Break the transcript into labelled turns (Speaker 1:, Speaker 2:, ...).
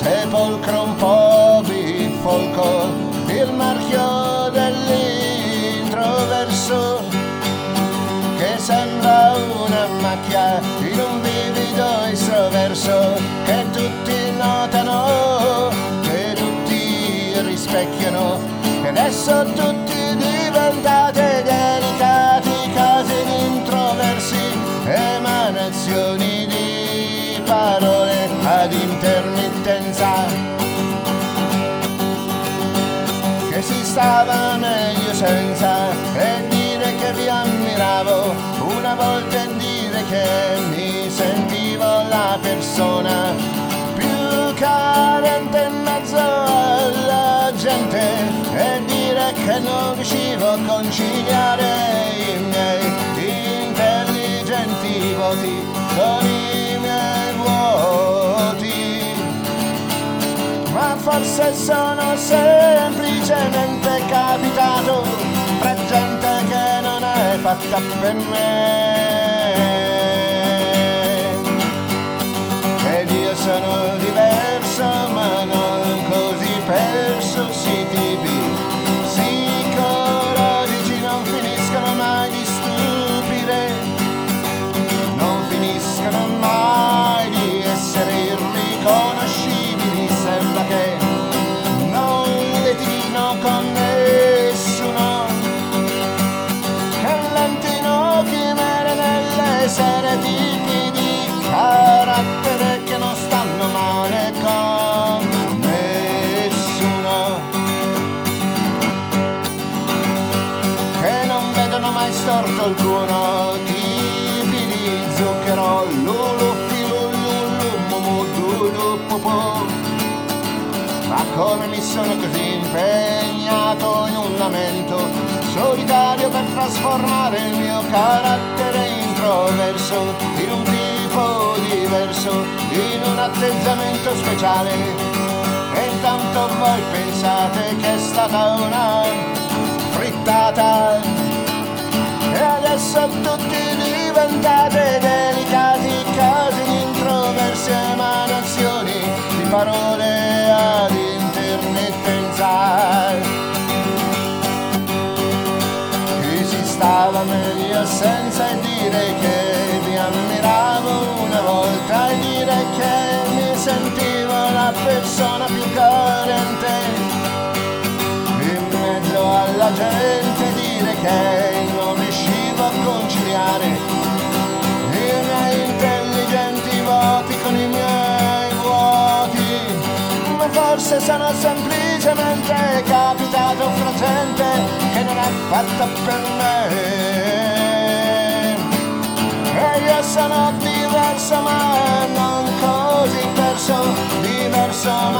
Speaker 1: sepolcro un po' bifolco, il marchio dell'introverso che sembra una macchia in un vivido estroverso che tutti notano, che tutti rispecchiano e adesso tutti diventate delicati casi di introversi, emanazioni di parole ad intermittenza che si stava meglio senza e dire che vi ammiravo una volta e dire che mi sentivo la persona più carente in mezzo alla gente e dire che non riuscivo a conciliare i miei intelligenti voti con i forse sono semplicemente capitato fra gente che non è fatta per me. Ed io sono diverso, ma non così perso, sì tipi nelle stereotipi di carattere che non stanno male con nessuno. che non vedono mai storto alcuno tipi di zucchero lulu filululu mumu dulu popò ma come mi sono così impegnato in un lamento solitario per trasformare il mio carattere introverso in un tipo diverso in un atteggiamento speciale. E intanto voi pensate che è stata una frittata. E adesso tutti diventate delicati casi di introversi emanazioni di parole ad intermittenza stava meglio senza dire che persona più coerente in mezzo alla gente dire che non riuscivo a conciliare i miei intelligenti voti con i miei vuoti. Ma forse sono semplicemente capitato fra gente che non è fatta per me. E io sono diverso ma non così perso diverso ma non così